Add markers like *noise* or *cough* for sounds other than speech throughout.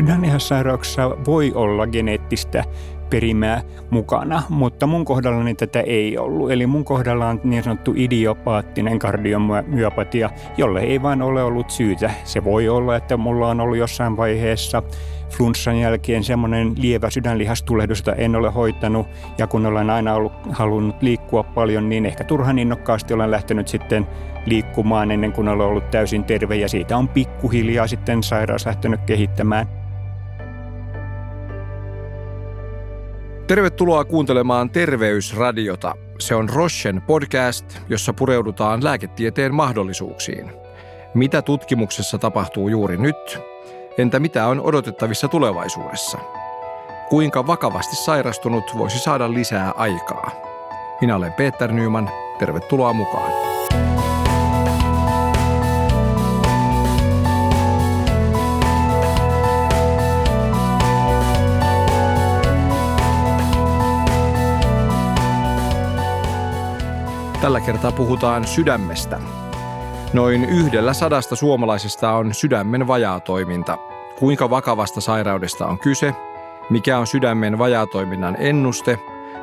Sydänlihassairauksissa voi olla geneettistä perimää mukana, mutta mun kohdallani tätä ei ollut. Eli mun kohdalla on niin sanottu idiopaattinen kardiomyopatia, jolle ei vain ole ollut syytä. Se voi olla, että mulla on ollut jossain vaiheessa flunssan jälkeen semmoinen lievä sydänlihastulehdus, jota en ole hoitanut. Ja kun olen aina ollut, halunnut liikkua paljon, niin ehkä turhan innokkaasti olen lähtenyt sitten liikkumaan ennen kuin olen ollut täysin terve. Ja siitä on pikkuhiljaa sitten sairaus lähtenyt kehittämään. Tervetuloa kuuntelemaan Terveysradiota. Se on Rochen podcast, jossa pureudutaan lääketieteen mahdollisuuksiin. Mitä tutkimuksessa tapahtuu juuri nyt? Entä mitä on odotettavissa tulevaisuudessa? Kuinka vakavasti sairastunut voisi saada lisää aikaa? Minä olen Peter Nyman. Tervetuloa mukaan. Tällä kertaa puhutaan sydämestä. Noin yhdellä sadasta suomalaisesta on sydämen vajaatoiminta. Kuinka vakavasta sairaudesta on kyse, mikä on sydämen vajaatoiminnan ennuste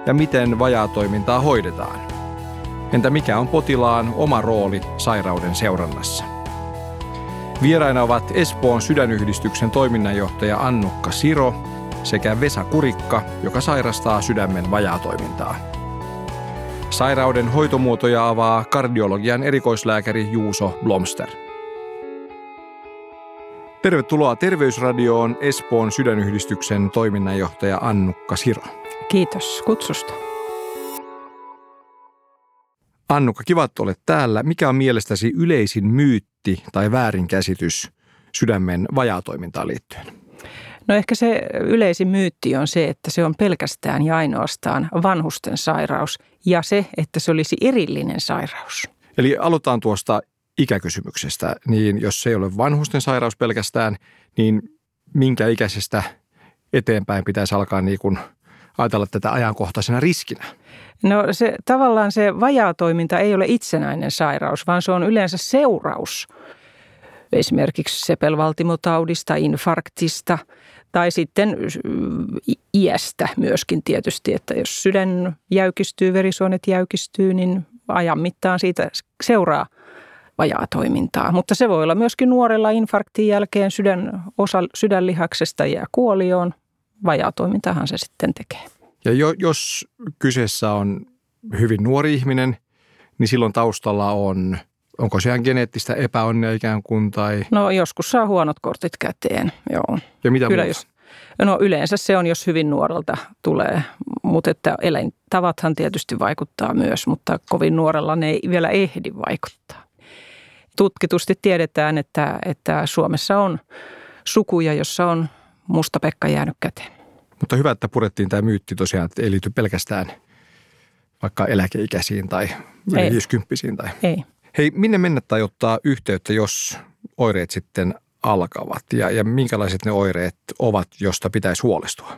ja miten vajaatoimintaa hoidetaan. Entä mikä on potilaan oma rooli sairauden seurannassa? Vieraina ovat Espoon sydänyhdistyksen toiminnanjohtaja Annukka Siro sekä Vesa Kurikka, joka sairastaa sydämen vajaatoimintaa. Sairauden hoitomuotoja avaa kardiologian erikoislääkäri Juuso Blomster. Tervetuloa Terveysradioon Espoon sydänyhdistyksen toiminnanjohtaja Annukka Siro. Kiitos kutsusta. Annukka, kiva, että olet täällä. Mikä on mielestäsi yleisin myytti tai väärinkäsitys sydämen vajaatoimintaan liittyen? No ehkä se yleisin myytti on se, että se on pelkästään ja ainoastaan vanhusten sairaus ja se, että se olisi erillinen sairaus. Eli aloitetaan tuosta ikäkysymyksestä. Niin jos se ei ole vanhusten sairaus pelkästään, niin minkä ikäisestä eteenpäin pitäisi alkaa niin kuin ajatella tätä ajankohtaisena riskinä? No se, tavallaan se vajaatoiminta ei ole itsenäinen sairaus, vaan se on yleensä seuraus esimerkiksi sepelvaltimotaudista, infarktista – tai sitten iästä myöskin tietysti, että jos sydän jäykistyy, verisuonet jäykistyy, niin ajan mittaan siitä seuraa vajaa toimintaa. Mutta se voi olla myöskin nuorella infarktin jälkeen sydän, osa sydänlihaksesta ja kuolioon. Vajaa toimintahan se sitten tekee. Ja jo, jos kyseessä on hyvin nuori ihminen, niin silloin taustalla on Onko se ihan geneettistä epäonnea ikään kuin? Tai... No joskus saa huonot kortit käteen, joo. Ja mitä Kyllä, jos, No yleensä se on, jos hyvin nuorelta tulee, mutta että eläintavathan tietysti vaikuttaa myös, mutta kovin nuorella ne ei vielä ehdi vaikuttaa. Tutkitusti tiedetään, että, että Suomessa on sukuja, jossa on musta Pekka jäänyt käteen. Mutta hyvä, että purettiin tämä myytti tosiaan, että ei liity pelkästään vaikka eläkeikäisiin tai yli 50 tai... Ei. Hei, minne mennä tai ottaa yhteyttä, jos oireet sitten alkavat ja, ja minkälaiset ne oireet ovat, josta pitäisi huolestua?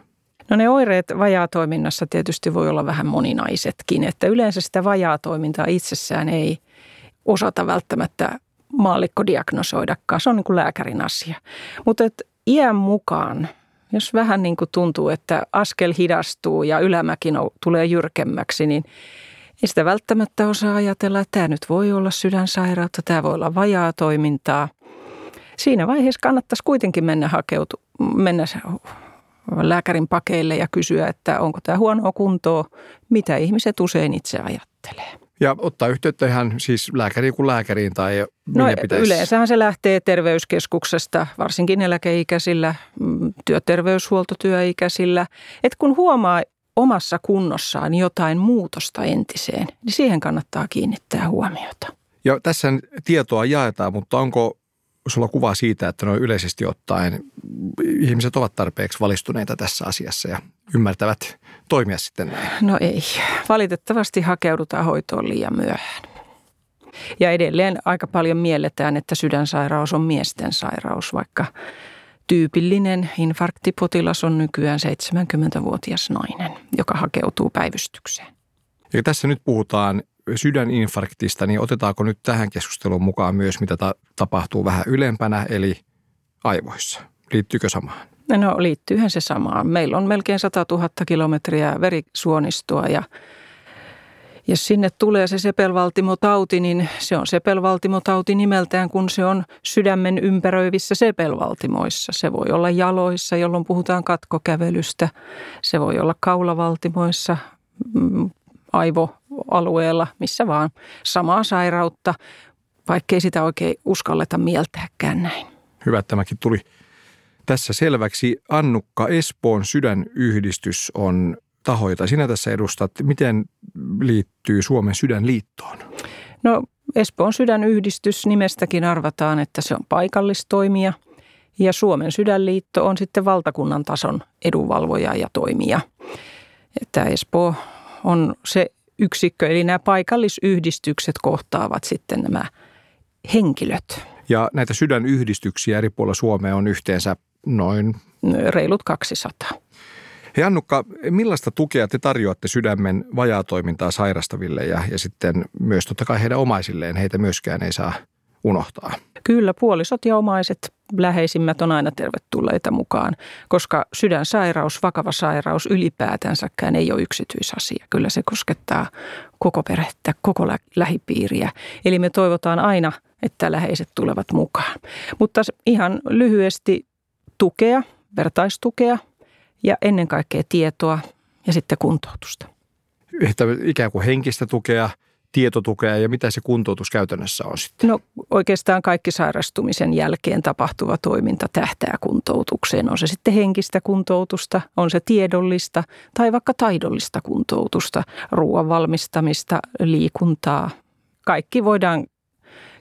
No ne oireet vajaatoiminnassa tietysti voi olla vähän moninaisetkin, että yleensä sitä vajaatoimintaa itsessään ei osata välttämättä maallikko diagnosoidakaan. Se on niin kuin lääkärin asia. Mutta iän mukaan, jos vähän niin kuin tuntuu, että askel hidastuu ja ylämäkin tulee jyrkemmäksi, niin ei sitä välttämättä osaa ajatella, että tämä nyt voi olla sydänsairautta, tämä voi olla vajaa toimintaa. Siinä vaiheessa kannattaisi kuitenkin mennä hakeutu, mennä lääkärin pakeille ja kysyä, että onko tämä huonoa kuntoa, mitä ihmiset usein itse ajattelee. Ja ottaa yhteyttä ihan siis lääkäriin kuin lääkäriin tai no, pitäisi? Yleensähän se lähtee terveyskeskuksesta, varsinkin eläkeikäisillä, mm, työterveyshuoltotyöikäisillä. Et kun huomaa omassa kunnossaan jotain muutosta entiseen, niin siihen kannattaa kiinnittää huomiota. Ja tässä tietoa jaetaan, mutta onko sulla kuva siitä, että noin yleisesti ottaen ihmiset ovat tarpeeksi valistuneita tässä asiassa ja ymmärtävät toimia sitten näin? No ei. Valitettavasti hakeudutaan hoitoon liian myöhään. Ja edelleen aika paljon mielletään, että sydänsairaus on miesten sairaus, vaikka Tyypillinen infarktipotilas on nykyään 70-vuotias nainen, joka hakeutuu päivystykseen. Ja tässä nyt puhutaan sydäninfarktista, niin otetaanko nyt tähän keskusteluun mukaan myös, mitä ta- tapahtuu vähän ylempänä, eli aivoissa? Liittyykö samaan? No liittyyhän se samaan. Meillä on melkein 100 000 kilometriä verisuonistoa ja jos sinne tulee se sepelvaltimotauti, niin se on sepelvaltimotauti nimeltään, kun se on sydämen ympäröivissä sepelvaltimoissa. Se voi olla jaloissa, jolloin puhutaan katkokävelystä. Se voi olla kaulavaltimoissa, mm, aivoalueella, missä vaan. Samaa sairautta, vaikkei sitä oikein uskalleta mieltääkään näin. Hyvä, tämäkin tuli tässä selväksi. Annukka Espoon sydänyhdistys on taho, jota sinä tässä edustat. Miten liittyy Suomen sydänliittoon? No Espoon sydänyhdistys nimestäkin arvataan, että se on paikallistoimija ja Suomen sydänliitto on sitten valtakunnan tason edunvalvoja ja toimija. Että Espoo on se yksikkö, eli nämä paikallisyhdistykset kohtaavat sitten nämä henkilöt. Ja näitä sydänyhdistyksiä eri puolilla Suomea on yhteensä noin? Reilut 200. Hei Annukka, millaista tukea te tarjoatte sydämen vajaatoimintaa sairastaville ja, ja sitten myös totta kai heidän omaisilleen, heitä myöskään ei saa unohtaa? Kyllä, puolisot ja omaiset läheisimmät on aina tervetulleita mukaan, koska sydänsairaus, vakava sairaus ylipäätänsäkään ei ole yksityisasia. Kyllä se koskettaa koko perhettä, koko lä- lähipiiriä. Eli me toivotaan aina, että läheiset tulevat mukaan. Mutta ihan lyhyesti tukea, vertaistukea ja ennen kaikkea tietoa ja sitten kuntoutusta. Että ikään kuin henkistä tukea, tietotukea ja mitä se kuntoutus käytännössä on sitten? No oikeastaan kaikki sairastumisen jälkeen tapahtuva toiminta tähtää kuntoutukseen. On se sitten henkistä kuntoutusta, on se tiedollista tai vaikka taidollista kuntoutusta, ruoan valmistamista, liikuntaa. Kaikki voidaan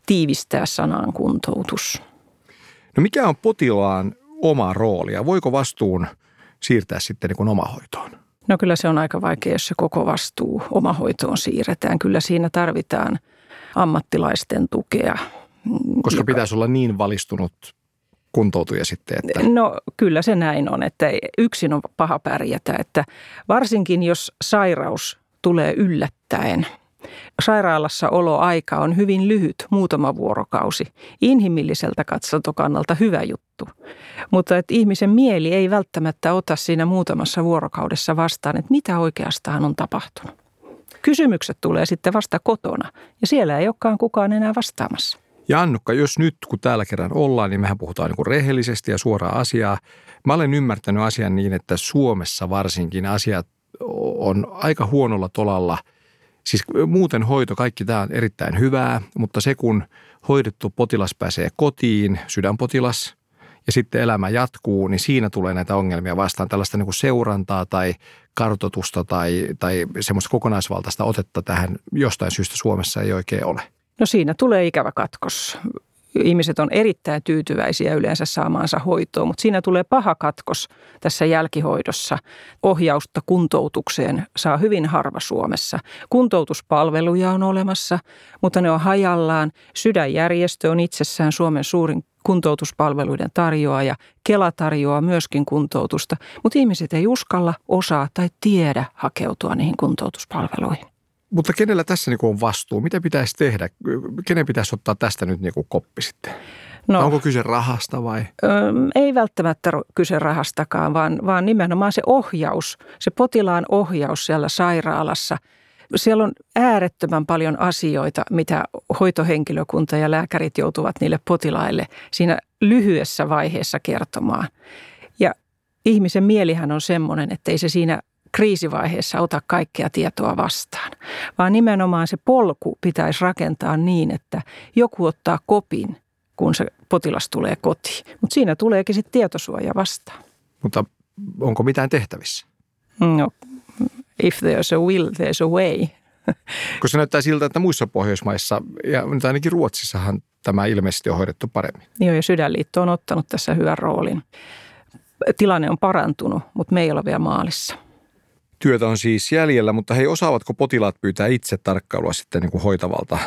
tiivistää sanaan kuntoutus. No mikä on potilaan oma rooli ja voiko vastuun siirtää sitten niin omahoitoon? No kyllä se on aika vaikea, jos se koko vastuu omahoitoon siirretään. Kyllä siinä tarvitaan ammattilaisten tukea. Koska joka... pitäisi olla niin valistunut kuntoutuja sitten? Että... No kyllä se näin on, että yksin on paha pärjätä, että varsinkin jos sairaus tulee yllättäen – Sairaalassa oloaika on hyvin lyhyt, muutama vuorokausi. Inhimilliseltä katsantokannalta hyvä juttu. Mutta että ihmisen mieli ei välttämättä ota siinä muutamassa vuorokaudessa vastaan, että mitä oikeastaan on tapahtunut. Kysymykset tulee sitten vasta kotona ja siellä ei olekaan kukaan enää vastaamassa. Ja Annukka, jos nyt kun täällä kerran ollaan, niin mehän puhutaan niin rehellisesti ja suoraa asiaa. Mä olen ymmärtänyt asian niin, että Suomessa varsinkin asiat on aika huonolla tolalla – Siis muuten hoito, kaikki tämä on erittäin hyvää, mutta se kun hoidettu potilas pääsee kotiin, sydänpotilas, ja sitten elämä jatkuu, niin siinä tulee näitä ongelmia vastaan. Tällaista niin kuin seurantaa tai kartotusta tai, tai semmoista kokonaisvaltaista otetta tähän jostain syystä Suomessa ei oikein ole. No siinä tulee ikävä katkos ihmiset on erittäin tyytyväisiä yleensä saamaansa hoitoon, mutta siinä tulee paha katkos tässä jälkihoidossa. Ohjausta kuntoutukseen saa hyvin harva Suomessa. Kuntoutuspalveluja on olemassa, mutta ne on hajallaan. Sydänjärjestö on itsessään Suomen suurin kuntoutuspalveluiden tarjoaja. Kela tarjoaa myöskin kuntoutusta, mutta ihmiset ei uskalla, osaa tai tiedä hakeutua niihin kuntoutuspalveluihin. Mutta kenellä tässä niin on vastuu? Mitä pitäisi tehdä? Kenen pitäisi ottaa tästä nyt niin koppi sitten? No, onko kyse rahasta vai? Ei välttämättä kyse rahastakaan, vaan, vaan nimenomaan se ohjaus, se potilaan ohjaus siellä sairaalassa. Siellä on äärettömän paljon asioita, mitä hoitohenkilökunta ja lääkärit joutuvat niille potilaille siinä lyhyessä vaiheessa kertomaan. Ja ihmisen mielihän on semmoinen, että ei se siinä kriisivaiheessa ota kaikkea tietoa vastaan, vaan nimenomaan se polku pitäisi rakentaa niin, että joku ottaa kopin, kun se potilas tulee kotiin. Mutta siinä tuleekin sitten tietosuoja vastaan. Mutta onko mitään tehtävissä? No, if there's a will, there's a way. *laughs* Koska se näyttää siltä, että muissa Pohjoismaissa ja nyt ainakin Ruotsissahan tämä ilmeisesti on hoidettu paremmin. Joo, ja Sydänliitto on ottanut tässä hyvän roolin. Tilanne on parantunut, mutta me ei ole vielä maalissa. Työtä on siis jäljellä, mutta hei, osaavatko potilaat pyytää itse tarkkailua sitten niin kuin hoitavalta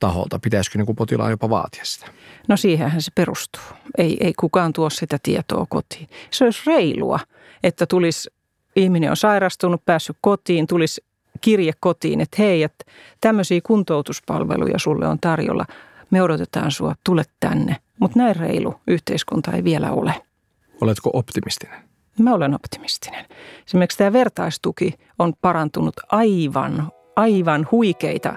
taholta? Pitäisikö niin kuin potilaan jopa vaatia sitä? No siihenhän se perustuu. Ei, ei kukaan tuo sitä tietoa kotiin. Se olisi reilua, että tulisi, ihminen on sairastunut, päässyt kotiin, tulisi kirje kotiin, että hei, että tämmöisiä kuntoutuspalveluja sulle on tarjolla. Me odotetaan sua, tule tänne. Mutta näin reilu yhteiskunta ei vielä ole. Oletko optimistinen? Mä olen optimistinen. Esimerkiksi tämä vertaistuki on parantunut aivan, aivan huikeita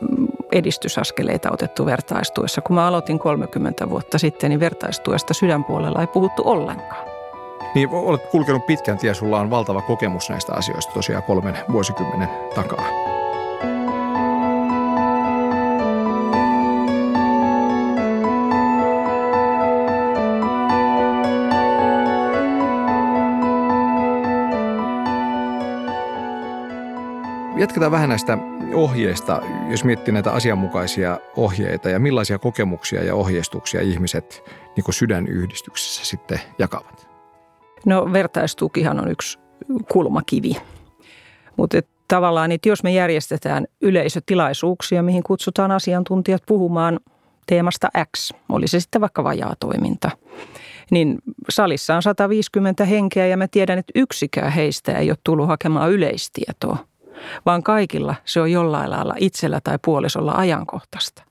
mm, edistysaskeleita otettu vertaistuessa. Kun mä aloitin 30 vuotta sitten, niin vertaistuesta sydänpuolella ei puhuttu ollenkaan. Niin olet kulkenut pitkän tien, sulla on valtava kokemus näistä asioista tosiaan kolmen vuosikymmenen takaa. Jatketaan vähän näistä ohjeista, jos miettii näitä asianmukaisia ohjeita ja millaisia kokemuksia ja ohjeistuksia ihmiset niin sydänyhdistyksessä sitten jakavat. No vertaistukihan on yksi kulmakivi, mutta tavallaan, että jos me järjestetään yleisötilaisuuksia, mihin kutsutaan asiantuntijat puhumaan teemasta X, oli se sitten vaikka vajaatoiminta, niin salissa on 150 henkeä ja mä tiedän, että yksikään heistä ei ole tullut hakemaan yleistietoa vaan kaikilla se on jollain lailla itsellä tai puolisolla ajankohtaista.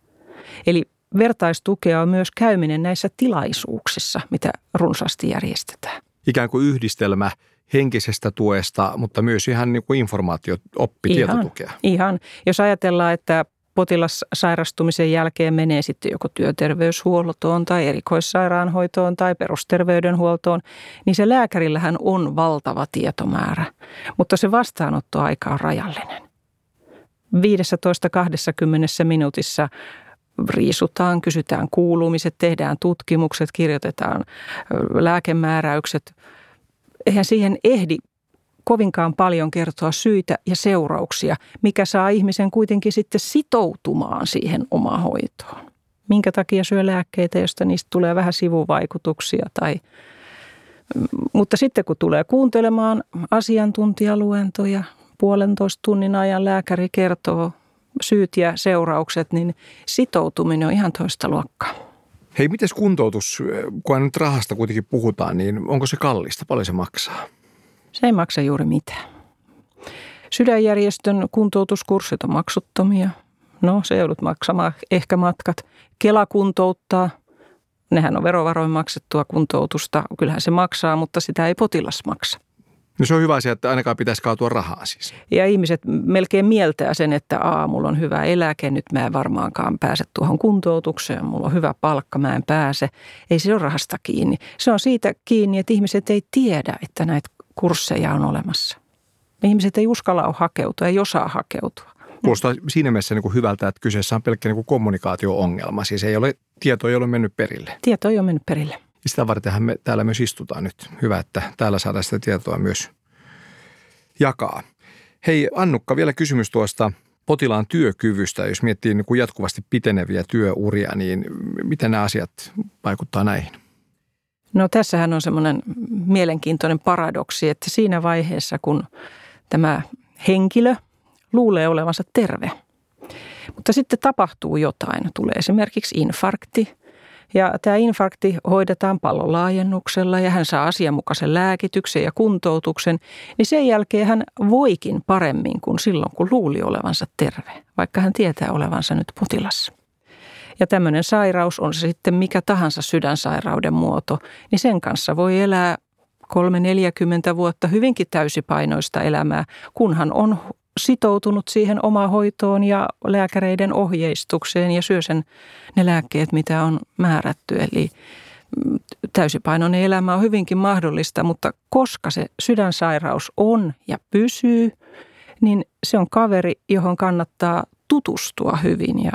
Eli vertaistukea on myös käyminen näissä tilaisuuksissa, mitä runsaasti järjestetään. Ikään kuin yhdistelmä henkisestä tuesta, mutta myös ihan niin kuin informaatio, oppi, ihan, tietotukea. Ihan. Jos ajatellaan, että potilas sairastumisen jälkeen menee sitten joko työterveyshuoltoon tai erikoissairaanhoitoon tai perusterveydenhuoltoon, niin se lääkärillähän on valtava tietomäärä, mutta se vastaanottoaika on rajallinen. 15-20 minuutissa riisutaan, kysytään kuulumiset, tehdään tutkimukset, kirjoitetaan lääkemääräykset. Eihän siihen ehdi kovinkaan paljon kertoa syitä ja seurauksia, mikä saa ihmisen kuitenkin sitten sitoutumaan siihen omahoitoon. Minkä takia syö lääkkeitä, josta niistä tulee vähän sivuvaikutuksia tai mutta sitten kun tulee kuuntelemaan asiantuntijaluentoja, puolentoista tunnin ajan lääkäri kertoo syyt ja seuraukset, niin sitoutuminen on ihan toista luokkaa. Hei, miten kuntoutus, kun nyt rahasta kuitenkin puhutaan, niin onko se kallista? Paljon se maksaa? Se ei maksa juuri mitään. Sydänjärjestön kuntoutuskurssit on maksuttomia. No, se joudut maksamaan ehkä matkat. Kela kuntouttaa. Nehän on verovaroin maksettua kuntoutusta. Kyllähän se maksaa, mutta sitä ei potilas maksa. No se on hyvä asia, että ainakaan pitäisi kaatua rahaa siis. Ja ihmiset melkein mieltää sen, että aa, mulla on hyvä eläke, nyt mä en varmaankaan pääse tuohon kuntoutukseen, mulla on hyvä palkka, mä en pääse. Ei se ole rahasta kiinni. Se on siitä kiinni, että ihmiset ei tiedä, että näitä kursseja on olemassa. Ihmiset ei uskalla hakeutua, ei osaa hakeutua. Kuulostaa siinä mielessä niin kuin hyvältä, että kyseessä on pelkkä niin kuin kommunikaatio-ongelma. Siis ei ole, tieto ei ole mennyt perille. Tieto ei ole mennyt perille. Ja sitä vartenhan me täällä myös istutaan nyt. Hyvä, että täällä saadaan sitä tietoa myös jakaa. Hei Annukka, vielä kysymys tuosta potilaan työkyvystä. Jos miettii niin kuin jatkuvasti piteneviä työuria, niin miten nämä asiat vaikuttaa näihin? No tässähän on semmoinen mielenkiintoinen paradoksi, että siinä vaiheessa, kun tämä henkilö luulee olevansa terve, mutta sitten tapahtuu jotain, tulee esimerkiksi infarkti, ja tämä infarkti hoidetaan pallolaajennuksella ja hän saa asianmukaisen lääkityksen ja kuntoutuksen, niin sen jälkeen hän voikin paremmin kuin silloin, kun luuli olevansa terve, vaikka hän tietää olevansa nyt potilas ja tämmöinen sairaus, on se sitten mikä tahansa sydänsairauden muoto, niin sen kanssa voi elää kolme 40 vuotta hyvinkin täysipainoista elämää, kunhan on sitoutunut siihen omaan hoitoon ja lääkäreiden ohjeistukseen ja syö sen ne lääkkeet, mitä on määrätty. Eli mm, täysipainoinen elämä on hyvinkin mahdollista, mutta koska se sydänsairaus on ja pysyy, niin se on kaveri, johon kannattaa tutustua hyvin ja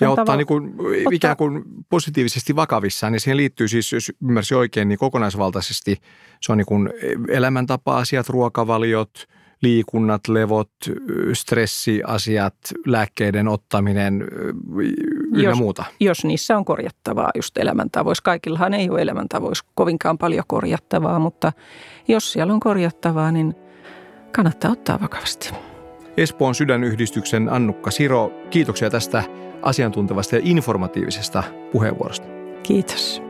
ja ottaa tavalla, niin kuin, ottaa. ikään kuin positiivisesti vakavissaan, niin siihen liittyy siis, jos ymmärsin oikein, niin kokonaisvaltaisesti se on niin kuin elämäntapa-asiat, ruokavaliot, liikunnat, levot, stressiasiat, lääkkeiden ottaminen ynnä jos, muuta. Jos niissä on korjattavaa just elämäntavoissa. Kaikillahan ei ole elämäntavoissa kovinkaan paljon korjattavaa, mutta jos siellä on korjattavaa, niin kannattaa ottaa vakavasti. Espoon sydänyhdistyksen Annukka Siro, kiitoksia tästä asiantuntevasta ja informatiivisesta puheenvuorosta. Kiitos.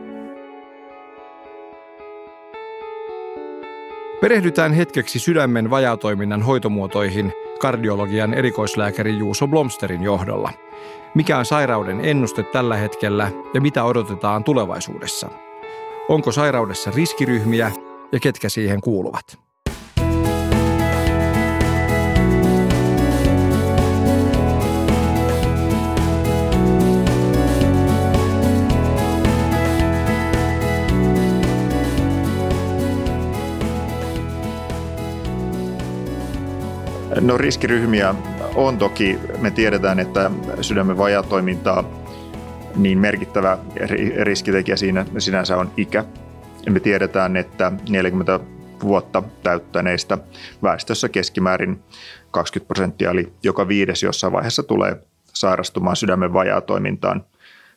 Perehdytään hetkeksi sydämen vajatoiminnan hoitomuotoihin kardiologian erikoislääkäri Juuso Blomsterin johdolla. Mikä on sairauden ennuste tällä hetkellä ja mitä odotetaan tulevaisuudessa? Onko sairaudessa riskiryhmiä ja ketkä siihen kuuluvat? No riskiryhmiä on toki. Me tiedetään, että sydämen vajatoimintaa niin merkittävä riskitekijä siinä sinänsä on ikä. Me tiedetään, että 40 vuotta täyttäneistä väestössä keskimäärin 20 prosenttia, eli joka viides jossain vaiheessa tulee sairastumaan sydämen vajaatoimintaan.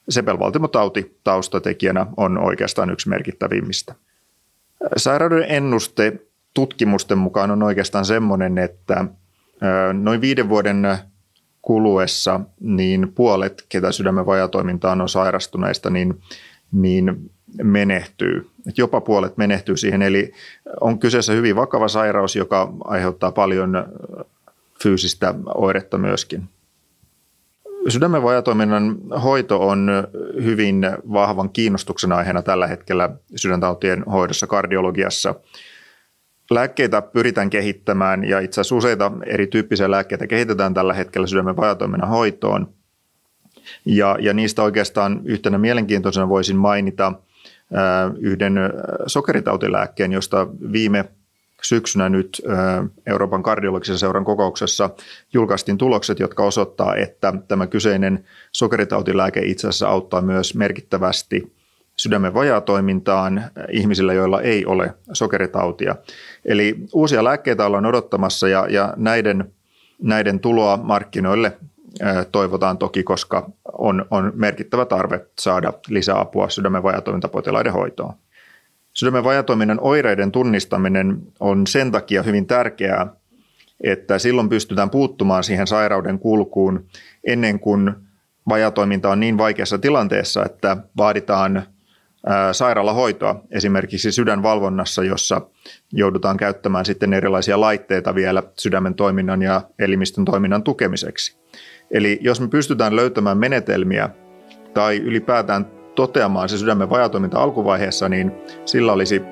Sepelvaltimotauti taustatekijänä on oikeastaan yksi merkittävimmistä. Sairauden ennuste tutkimusten mukaan on oikeastaan semmoinen, että noin viiden vuoden kuluessa niin puolet, ketä sydämen vajatoimintaan on sairastuneista, niin, niin menehtyy. Et jopa puolet menehtyy siihen, eli on kyseessä hyvin vakava sairaus, joka aiheuttaa paljon fyysistä oiretta myöskin. Sydämen vajatoiminnan hoito on hyvin vahvan kiinnostuksen aiheena tällä hetkellä sydäntautien hoidossa kardiologiassa – Lääkkeitä pyritään kehittämään ja itse asiassa useita erityyppisiä lääkkeitä kehitetään tällä hetkellä sydämen vajatoiminnan hoitoon. Ja, ja niistä oikeastaan yhtenä mielenkiintoisena voisin mainita yhden sokeritautilääkkeen, josta viime syksynä nyt Euroopan kardiologisen seuran kokouksessa julkaistiin tulokset, jotka osoittaa, että tämä kyseinen sokeritautiläke itse asiassa auttaa myös merkittävästi sydämen vajaatoimintaan ihmisillä, joilla ei ole sokeritautia. Eli uusia lääkkeitä ollaan odottamassa ja, ja näiden, näiden tuloa markkinoille toivotaan toki, koska on, on merkittävä tarve saada lisäapua sydämen vajatoimintapotilaiden hoitoon. Sydämen vajatoiminnan oireiden tunnistaminen on sen takia hyvin tärkeää, että silloin pystytään puuttumaan siihen sairauden kulkuun ennen kuin vajatoiminta on niin vaikeassa tilanteessa, että vaaditaan sairaalahoitoa esimerkiksi sydänvalvonnassa, jossa joudutaan käyttämään sitten erilaisia laitteita vielä sydämen toiminnan ja elimistön toiminnan tukemiseksi. Eli jos me pystytään löytämään menetelmiä tai ylipäätään toteamaan se sydämen vajatoiminta alkuvaiheessa, niin sillä olisi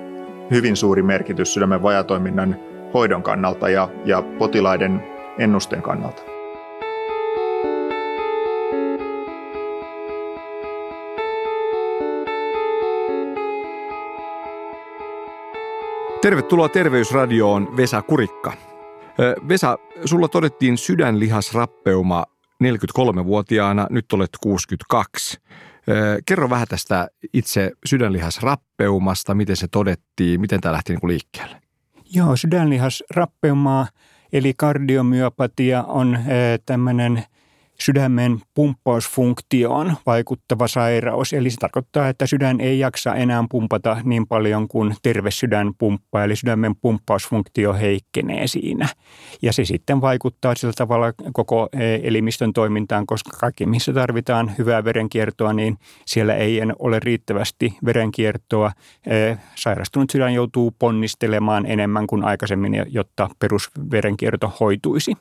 hyvin suuri merkitys sydämen vajatoiminnan hoidon kannalta ja, ja potilaiden ennusteen kannalta. Tervetuloa Terveysradioon Vesa Kurikka. Vesa, sulla todettiin sydänlihasrappeuma 43-vuotiaana, nyt olet 62. Kerro vähän tästä itse sydänlihasrappeumasta, miten se todettiin, miten tämä lähti niin liikkeelle? Joo, sydänlihasrappeumaa eli kardiomyopatia on tämmöinen – sydämen pumppausfunktioon vaikuttava sairaus. Eli se tarkoittaa, että sydän ei jaksa enää pumpata niin paljon kuin terve sydän pumppaa, eli sydämen pumppausfunktio heikkenee siinä. Ja se sitten vaikuttaa sillä tavalla koko e, elimistön toimintaan, koska kaikki, missä tarvitaan hyvää verenkiertoa, niin siellä ei ole riittävästi verenkiertoa. E, sairastunut sydän joutuu ponnistelemaan enemmän kuin aikaisemmin, jotta perusverenkierto hoituisi.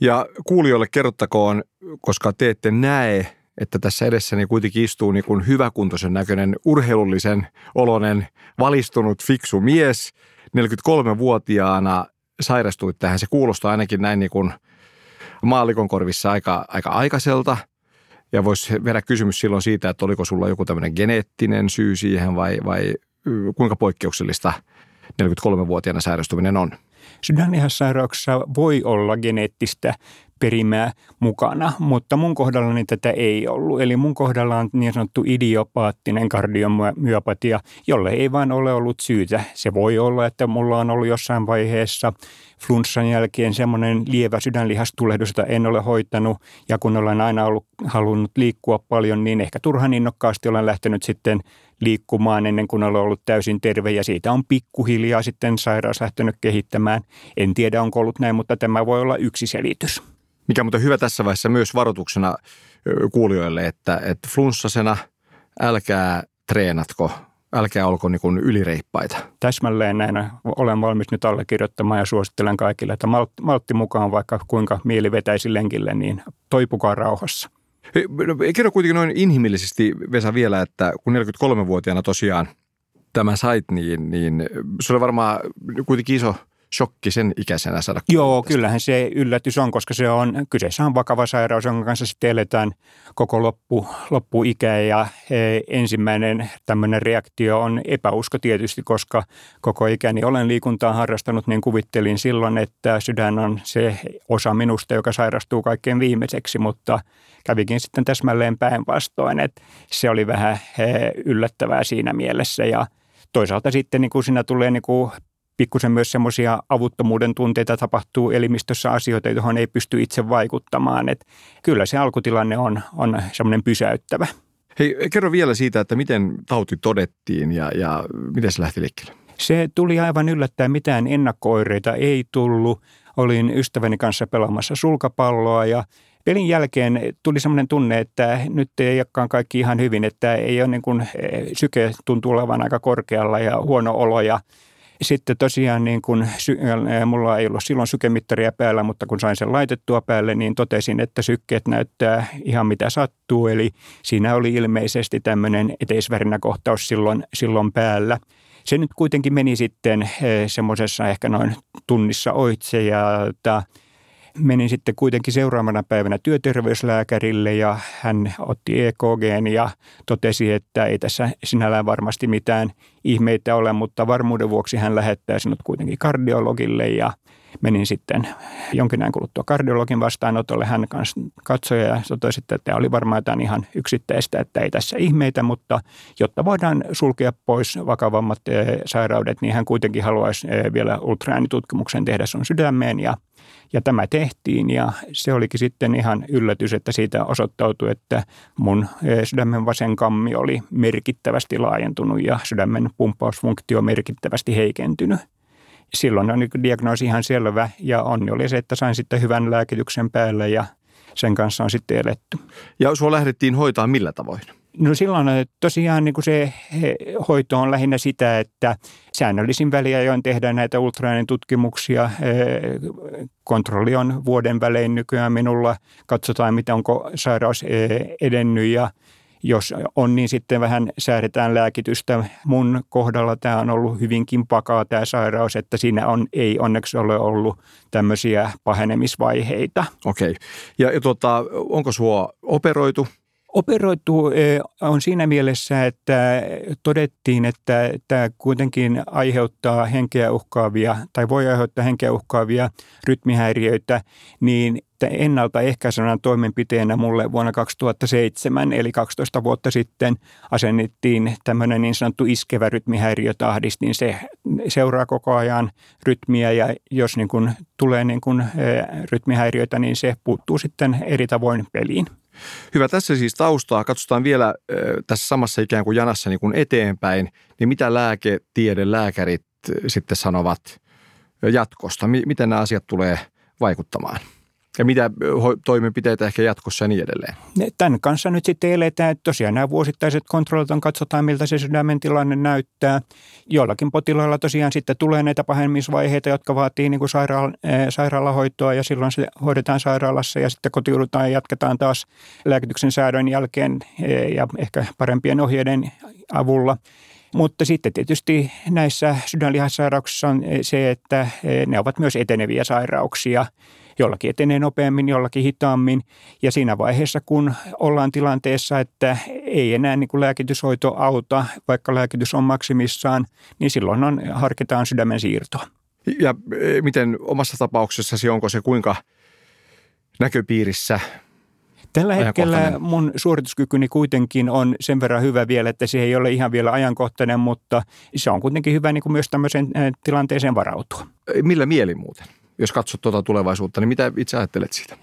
Ja kuulijoille kerrottakoon, koska te ette näe, että tässä edessäni kuitenkin istuu niin kuin hyväkuntoisen näköinen, urheilullisen olonen, valistunut, fiksu mies. 43-vuotiaana sairastuit tähän. Se kuulostaa ainakin näin niin kuin maallikon korvissa aika, aika aikaiselta. Ja voisi vedä kysymys silloin siitä, että oliko sulla joku tämmöinen geneettinen syy siihen vai, vai kuinka poikkeuksellista 43-vuotiaana sairastuminen on? Sydänlihassairauksissa voi olla geneettistä perimää mukana, mutta mun kohdallani tätä ei ollut. Eli mun kohdalla on niin sanottu idiopaattinen kardiomyopatia, jolle ei vaan ole ollut syytä. Se voi olla, että mulla on ollut jossain vaiheessa flunssan jälkeen semmoinen lievä sydänlihastulehdus, jota en ole hoitanut. Ja kun olen aina ollut halunnut liikkua paljon, niin ehkä turhan innokkaasti olen lähtenyt sitten liikkumaan ennen kuin olen ollut täysin terve ja siitä on pikkuhiljaa sitten sairaus lähtenyt kehittämään. En tiedä onko ollut näin, mutta tämä voi olla yksi selitys. Mikä mutta hyvä tässä vaiheessa myös varoituksena kuulijoille, että, että flunssasena älkää treenatko, älkää olko niin kuin ylireippaita. Täsmälleen näin olen valmis nyt allekirjoittamaan ja suosittelen kaikille, että maltti mukaan vaikka kuinka mieli vetäisi lenkille, niin toipukaa rauhassa. No, kerro kuitenkin noin inhimillisesti, Vesa, vielä, että kun 43-vuotiaana tosiaan tämä sait, niin, niin se oli varmaan kuitenkin iso – shokki sen ikäisenä saada Joo, tästä. kyllähän se yllätys on, koska se on, kyseessä on vakava sairaus, jonka kanssa sitten eletään koko loppu, loppuikä ja he, ensimmäinen tämmöinen reaktio on epäusko tietysti, koska koko ikäni olen liikuntaa harrastanut, niin kuvittelin silloin, että sydän on se osa minusta, joka sairastuu kaikkein viimeiseksi, mutta kävikin sitten täsmälleen päinvastoin, että se oli vähän yllättävää siinä mielessä ja toisaalta sitten niin kuin siinä tulee niin kuin pikkusen myös semmoisia avuttomuuden tunteita tapahtuu elimistössä asioita, joihin ei pysty itse vaikuttamaan. Et kyllä se alkutilanne on, on semmoinen pysäyttävä. Hei, kerro vielä siitä, että miten tauti todettiin ja, ja miten se lähti liikkeelle? Se tuli aivan yllättäen, mitään ennakkoireita ei tullut. Olin ystäväni kanssa pelaamassa sulkapalloa ja pelin jälkeen tuli semmoinen tunne, että nyt ei olekaan kaikki ihan hyvin, että ei ole niin kuin, eh, syke tuntuu olevan aika korkealla ja huono olo ja sitten tosiaan niin kun, mulla ei ollut silloin sykemittaria päällä, mutta kun sain sen laitettua päälle, niin totesin, että sykkeet näyttää ihan mitä sattuu. Eli siinä oli ilmeisesti tämmöinen eteisvärinäkohtaus silloin, silloin päällä. Se nyt kuitenkin meni sitten semmoisessa ehkä noin tunnissa oitse ja menin sitten kuitenkin seuraavana päivänä työterveyslääkärille ja hän otti EKG ja totesi, että ei tässä sinällään varmasti mitään ihmeitä ole, mutta varmuuden vuoksi hän lähettää sinut kuitenkin kardiologille ja menin sitten jonkin ajan kuluttua kardiologin vastaanotolle. Hän kanssa katsoi ja totesi, että tämä oli varmaan jotain ihan yksittäistä, että ei tässä ihmeitä, mutta jotta voidaan sulkea pois vakavammat eh, sairaudet, niin hän kuitenkin haluaisi eh, vielä ultraäänitutkimuksen tehdä sun sydämeen ja ja tämä tehtiin ja se olikin sitten ihan yllätys, että siitä osoittautui, että mun eh, sydämen vasen kammi oli merkittävästi laajentunut ja sydämen pumppausfunktio merkittävästi heikentynyt. Silloin on diagnoosi ihan selvä ja onni oli se, että sain sitten hyvän lääkityksen päälle ja sen kanssa on sitten eletty. Ja sua lähdettiin hoitaa millä tavoin? No silloin tosiaan niin kuin se hoito on lähinnä sitä, että säännöllisin väliajoin tehdään näitä ultraäänen tutkimuksia. Kontrolli on vuoden välein nykyään minulla. Katsotaan, mitä onko sairaus edennyt ja jos on, niin sitten vähän säädetään lääkitystä. Mun kohdalla tämä on ollut hyvinkin pakaa tämä sairaus, että siinä on, ei onneksi ole ollut tämmöisiä pahenemisvaiheita. Okei. Ja, ja tuota, onko sua operoitu Operoitu eh, on siinä mielessä, että todettiin, että tämä kuitenkin aiheuttaa henkeä uhkaavia tai voi aiheuttaa henkeä uhkaavia rytmihäiriöitä, niin ennaltaehkäisevänä toimenpiteenä mulle vuonna 2007, eli 12 vuotta sitten, asennettiin tämmöinen niin sanottu iskevä rytmihäiriötahdis, niin se seuraa koko ajan rytmiä ja jos niin kuin tulee niin kuin eh, rytmihäiriöitä, niin se puuttuu sitten eri tavoin peliin. Hyvä, tässä siis taustaa. Katsotaan vielä tässä samassa ikään kuin janassa niin kuin eteenpäin, niin mitä lääketiede, lääkärit sitten sanovat jatkosta? Miten nämä asiat tulee vaikuttamaan? Ja mitä toimenpiteitä ehkä jatkossa ja niin edelleen? Tämän kanssa nyt sitten eletään, että tosiaan nämä vuosittaiset kontrollit on, katsotaan miltä se sydämen tilanne näyttää. Joillakin potilailla tosiaan sitten tulee näitä pahenemisvaiheita, jotka vaatii niin kuin sairaala, sairaalahoitoa ja silloin se hoidetaan sairaalassa ja sitten kotiudutaan ja jatketaan taas lääkityksen säädön jälkeen ja ehkä parempien ohjeiden avulla. Mutta sitten tietysti näissä sydänlihassairauksissa on se, että ne ovat myös eteneviä sairauksia – Jollakin etenee nopeammin, jollakin hitaammin. Ja siinä vaiheessa, kun ollaan tilanteessa, että ei enää niin kuin lääkityshoito auta, vaikka lääkitys on maksimissaan, niin silloin on, harkitaan sydämen siirtoa. Ja e, miten omassa tapauksessasi, onko se kuinka näköpiirissä Tällä hetkellä mun suorituskykyni kuitenkin on sen verran hyvä vielä, että se ei ole ihan vielä ajankohtainen, mutta se on kuitenkin hyvä niin kuin myös tämmöiseen tilanteeseen varautua. Millä mieli muuten? Jos katsot tuota tulevaisuutta, niin mitä itse ajattelet siitä?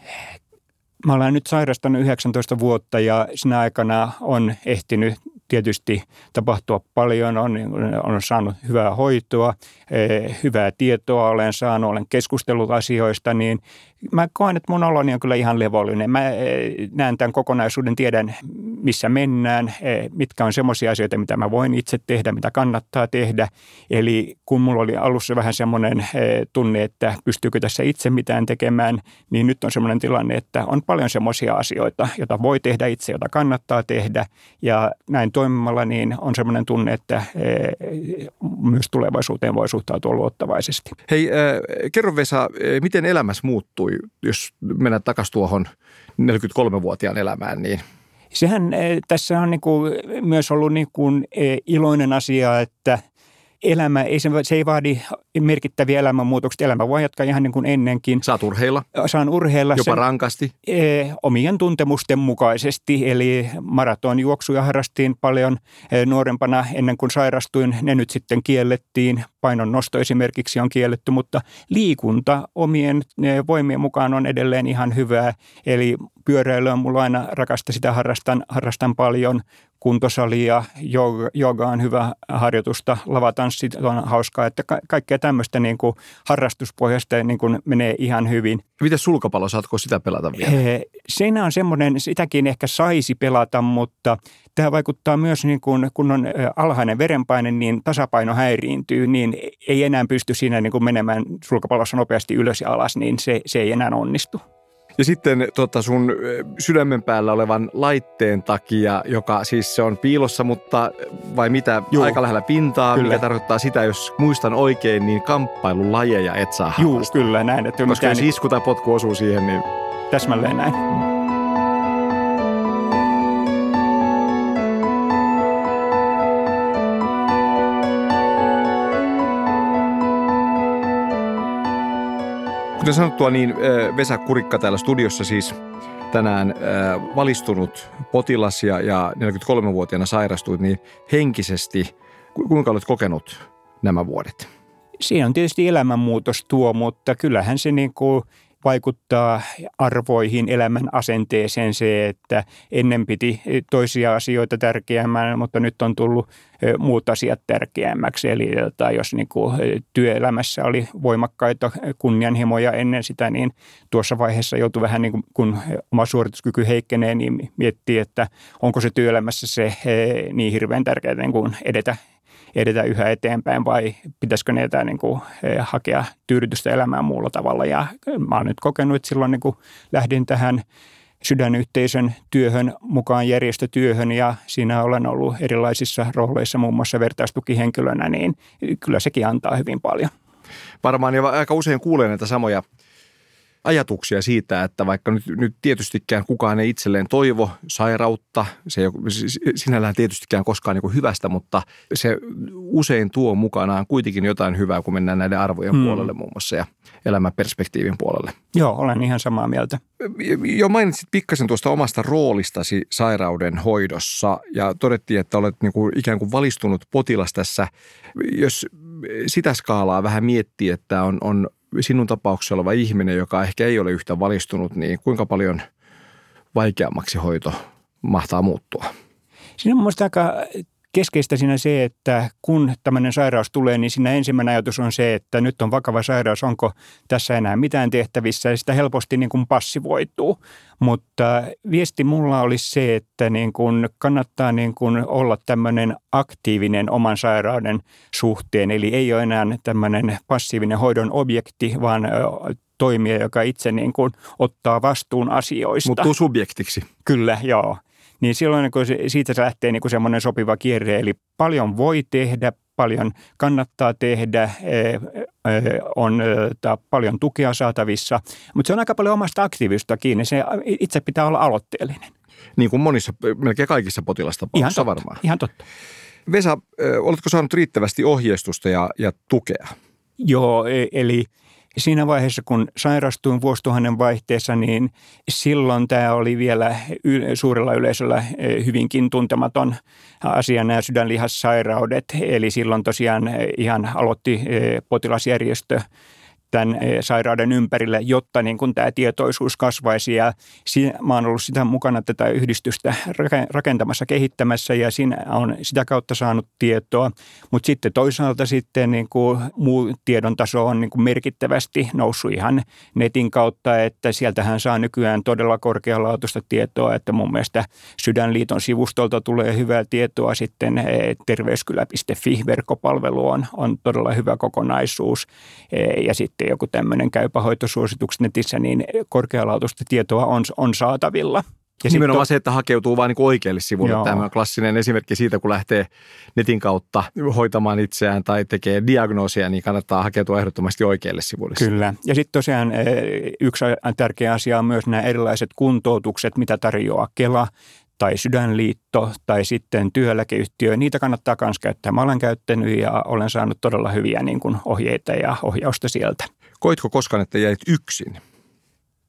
Mä olen nyt sairastanut 19 vuotta ja sinä aikana on ehtinyt tietysti tapahtua paljon, on, on saanut hyvää hoitoa, eh, hyvää tietoa olen saanut, olen keskustellut asioista, niin mä koen, että mun oloni on kyllä ihan levollinen. Mä näen tämän kokonaisuuden, tiedän missä mennään, mitkä on semmoisia asioita, mitä mä voin itse tehdä, mitä kannattaa tehdä. Eli kun mulla oli alussa vähän semmoinen tunne, että pystyykö tässä itse mitään tekemään, niin nyt on semmoinen tilanne, että on paljon semmoisia asioita, joita voi tehdä itse, joita kannattaa tehdä. Ja näin toimimalla niin on semmoinen tunne, että myös tulevaisuuteen voi suhtautua luottavaisesti. Hei, kerro Vesa, miten elämässä muuttui, jos mennään takaisin tuohon 43-vuotiaan elämään, niin Sehän tässä on niin kuin myös ollut niin kuin iloinen asia, että elämä, ei se, se ei vaadi merkittäviä elämänmuutoksia. Elämä voi jatkaa ihan niin kuin ennenkin. Saat urheilla? Saan urheilla. Jopa sen, rankasti? E, omien tuntemusten mukaisesti. Eli maratonjuoksuja harrastiin paljon e, nuorempana ennen kuin sairastuin. Ne nyt sitten kiellettiin. Painon nosto esimerkiksi on kielletty, mutta liikunta omien e, voimien mukaan on edelleen ihan hyvää. Eli pyöräily on mulla aina rakasta, sitä harrastan, harrastan paljon kuntosalia, joga on hyvä harjoitusta, lavatanssit on hauskaa, että ka- kaikkea tämmöistä niin kuin harrastuspohjasta niin kuin menee ihan hyvin. Miten sulkapallo, saatko sitä pelata vielä? Siinä on semmoinen, sitäkin ehkä saisi pelata, mutta tämä vaikuttaa myös, niin kuin, kun on alhainen verenpaine, niin tasapaino häiriintyy, niin ei enää pysty siinä niin kuin menemään sulkapallossa nopeasti ylös ja alas, niin se, se ei enää onnistu. Ja sitten tota sun sydämen päällä olevan laitteen takia, joka siis se on piilossa, mutta vai mitä, Juu. aika lähellä pintaa, kyllä. mikä tarkoittaa sitä, jos muistan oikein, niin kamppailulajeja et saa Juu, kyllä näin. Että Koska jos isku tai potku osuu siihen, niin... Täsmälleen näin. Kuten sanottua, niin Vesa Kurikka täällä studiossa siis tänään valistunut potilas ja, ja 43-vuotiaana sairastuit, niin henkisesti kuinka olet kokenut nämä vuodet? Siinä on tietysti elämänmuutos tuo, mutta kyllähän se niin kuin – vaikuttaa arvoihin, elämän asenteeseen se, että ennen piti toisia asioita tärkeämmän, mutta nyt on tullut muut asiat tärkeämmäksi. Eli tai jos niin kuin työelämässä oli voimakkaita kunnianhimoja ennen sitä, niin tuossa vaiheessa joutui vähän niin kuin, kun oma suorituskyky heikkenee, niin miettii, että onko se työelämässä se niin hirveän tärkeää niin kuin edetä edetä yhä eteenpäin vai pitäisikö niitä niin kuin, eh, hakea tyydytystä elämään muulla tavalla. Ja mä oon nyt kokenut, että silloin niin kuin lähdin tähän sydänyhteisön työhön mukaan järjestötyöhön ja siinä olen ollut erilaisissa rooleissa muun muassa vertaistukihenkilönä, niin kyllä sekin antaa hyvin paljon. Varmaan ja aika usein kuulee näitä samoja ajatuksia siitä, että vaikka nyt, nyt tietystikään kukaan ei itselleen toivo sairautta, se ei ole sinällään tietystikään koskaan niin kuin hyvästä, mutta se usein tuo mukanaan kuitenkin jotain hyvää, kun mennään näiden arvojen hmm. puolelle muun muassa ja elämän perspektiivin puolelle. Joo, olen ihan samaa mieltä. Jo mainitsit pikkasen tuosta omasta roolistasi sairauden hoidossa ja todettiin, että olet niin kuin ikään kuin valistunut potilas tässä. Jos sitä skaalaa vähän miettii, että on, on sinun tapauksessa oleva ihminen, joka ehkä ei ole yhtä valistunut, niin kuinka paljon vaikeammaksi hoito mahtaa muuttua? Siinä on minusta aika keskeistä siinä se, että kun tämmöinen sairaus tulee, niin siinä ensimmäinen ajatus on se, että nyt on vakava sairaus, onko tässä enää mitään tehtävissä ja sitä helposti niin kuin passivoituu. Mutta viesti mulla olisi se, että niin kuin kannattaa niin kuin olla tämmöinen aktiivinen oman sairauden suhteen, eli ei ole enää tämmöinen passiivinen hoidon objekti, vaan toimija, joka itse niin kuin ottaa vastuun asioista. Muuttuu subjektiksi. Kyllä, joo niin silloin kun siitä se lähtee niin kuin semmoinen sopiva kierre, eli paljon voi tehdä, paljon kannattaa tehdä, e, e, on paljon tukea saatavissa, mutta se on aika paljon omasta aktiivista kiinni. Se itse pitää olla aloitteellinen. Niin kuin monissa, melkein kaikissa potilastapauksissa varmaan. Ihan totta. Vesa, oletko saanut riittävästi ohjeistusta ja, ja tukea? Joo, e, eli – Siinä vaiheessa, kun sairastuin vuosituhannen vaihteessa, niin silloin tämä oli vielä suurella yleisöllä eh, hyvinkin tuntematon asia, nämä sydänlihassairaudet. Eli silloin tosiaan ihan aloitti eh, potilasjärjestö tämän eh, sairauden ympärille, jotta niin kuin tämä tietoisuus kasvaisi. Ja mä oon ollut sitä mukana tätä yhdistystä rakentamassa, kehittämässä ja siinä on sitä kautta saanut tietoa. Mutta sitten toisaalta sitten niin kuin muu tiedon taso on niin kuin merkittävästi noussut ihan netin kautta, että sieltähän saa nykyään todella korkealaatuista tietoa, että mun mielestä Sydänliiton sivustolta tulee hyvää tietoa. Sitten eh, terveyskylä.fi verkkopalvelu on, on todella hyvä kokonaisuus eh, ja sitten sitten joku tämmöinen käypähoitosuositukset netissä, niin korkealaatuista tietoa on, on saatavilla. Ja Nimenomaan se, että hakeutuu vain niin oikeille sivuille. Joo. Tämä on klassinen esimerkki siitä, kun lähtee netin kautta hoitamaan itseään tai tekee diagnoosia, niin kannattaa hakeutua ehdottomasti oikeille sivuille. Kyllä. Ja sitten tosiaan eh, yksi tärkeä asia on myös nämä erilaiset kuntoutukset, mitä tarjoaa Kela tai Sydänliitto tai sitten työeläkeyhtiö, niitä kannattaa myös käyttää. Mä olen käyttänyt ja olen saanut todella hyviä niin kuin ohjeita ja ohjausta sieltä. Koitko koskaan, että jäit yksin?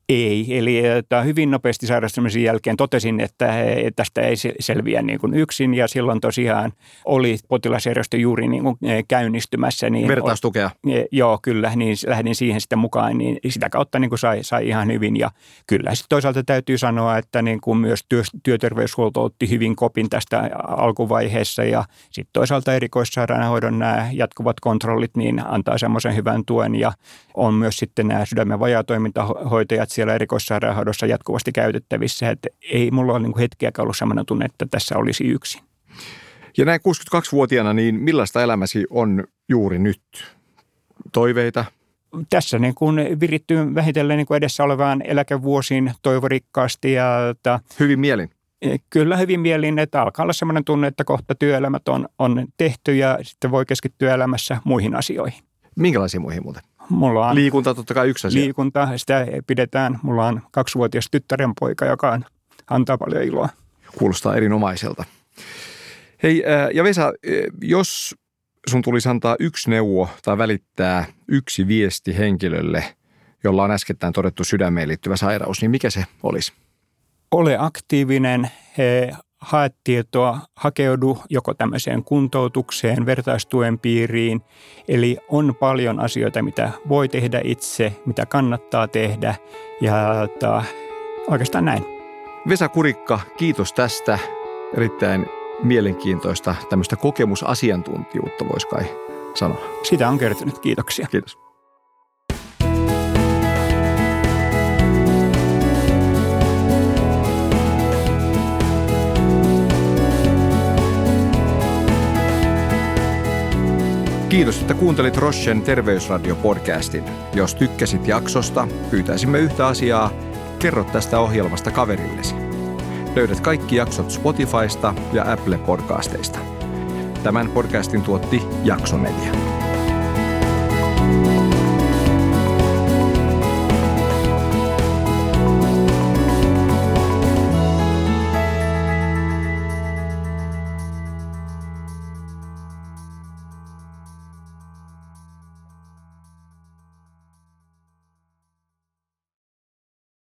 Ei, eli eh, tämä hyvin nopeasti sairastumisen jälkeen totesin, että eh, tästä ei selviä niin kuin yksin. Ja silloin tosiaan oli potilasjärjestö juuri niin kuin eh, käynnistymässä. Niin Vertaistukea? Joo, kyllä, niin lähdin siihen sitten mukaan, niin sitä kautta niin kuin sai, sai ihan hyvin. Ja kyllä sitten toisaalta täytyy sanoa, että niin kuin myös työ, työterveyshuolto otti hyvin kopin tästä alkuvaiheessa. Ja sitten toisaalta erikoissairaanhoidon nämä jatkuvat kontrollit niin antaa semmoisen hyvän tuen. Ja on myös sitten nämä sydämen vajatoimintahoitajat siellä erikoissairaanhoidossa jatkuvasti käytettävissä. Että ei mulla ole niin hetkeäkään ollut sellainen tunne, että tässä olisi yksin. Ja näin 62-vuotiaana, niin millaista elämäsi on juuri nyt? Toiveita? Tässä niin kuin virittyy vähitellen niin kuin edessä olevaan eläkevuosiin toivorikkaasti. Ja, että, hyvin mielin? Kyllä hyvin mielin, että alkaa olla sellainen tunne, että kohta työelämät on, on tehty ja sitten voi keskittyä elämässä muihin asioihin. Minkälaisiin muihin muuten? Mulla on liikunta totta kai yksi asia. Liikunta, sitä pidetään. Mulla on kaksivuotias tyttären poika, joka antaa paljon iloa. Kuulostaa erinomaiselta. Hei, ja Vesa, jos sun tulisi antaa yksi neuvo tai välittää yksi viesti henkilölle, jolla on äskettäin todettu sydämeen liittyvä sairaus, niin mikä se olisi? Ole aktiivinen, hae tietoa, hakeudu joko tämmöiseen kuntoutukseen, vertaistuen piiriin. Eli on paljon asioita, mitä voi tehdä itse, mitä kannattaa tehdä ja ta, oikeastaan näin. Vesa Kurikka, kiitos tästä. Erittäin mielenkiintoista tämmöistä kokemusasiantuntijuutta voisi kai sanoa. Sitä on kertynyt. Kiitoksia. Kiitos. Kiitos, että kuuntelit Rochen terveysradio-podcastin. Jos tykkäsit jaksosta, pyytäisimme yhtä asiaa. Kerro tästä ohjelmasta kaverillesi. Löydät kaikki jaksot Spotifysta ja Apple Podcasteista. Tämän podcastin tuotti Jaksomedia.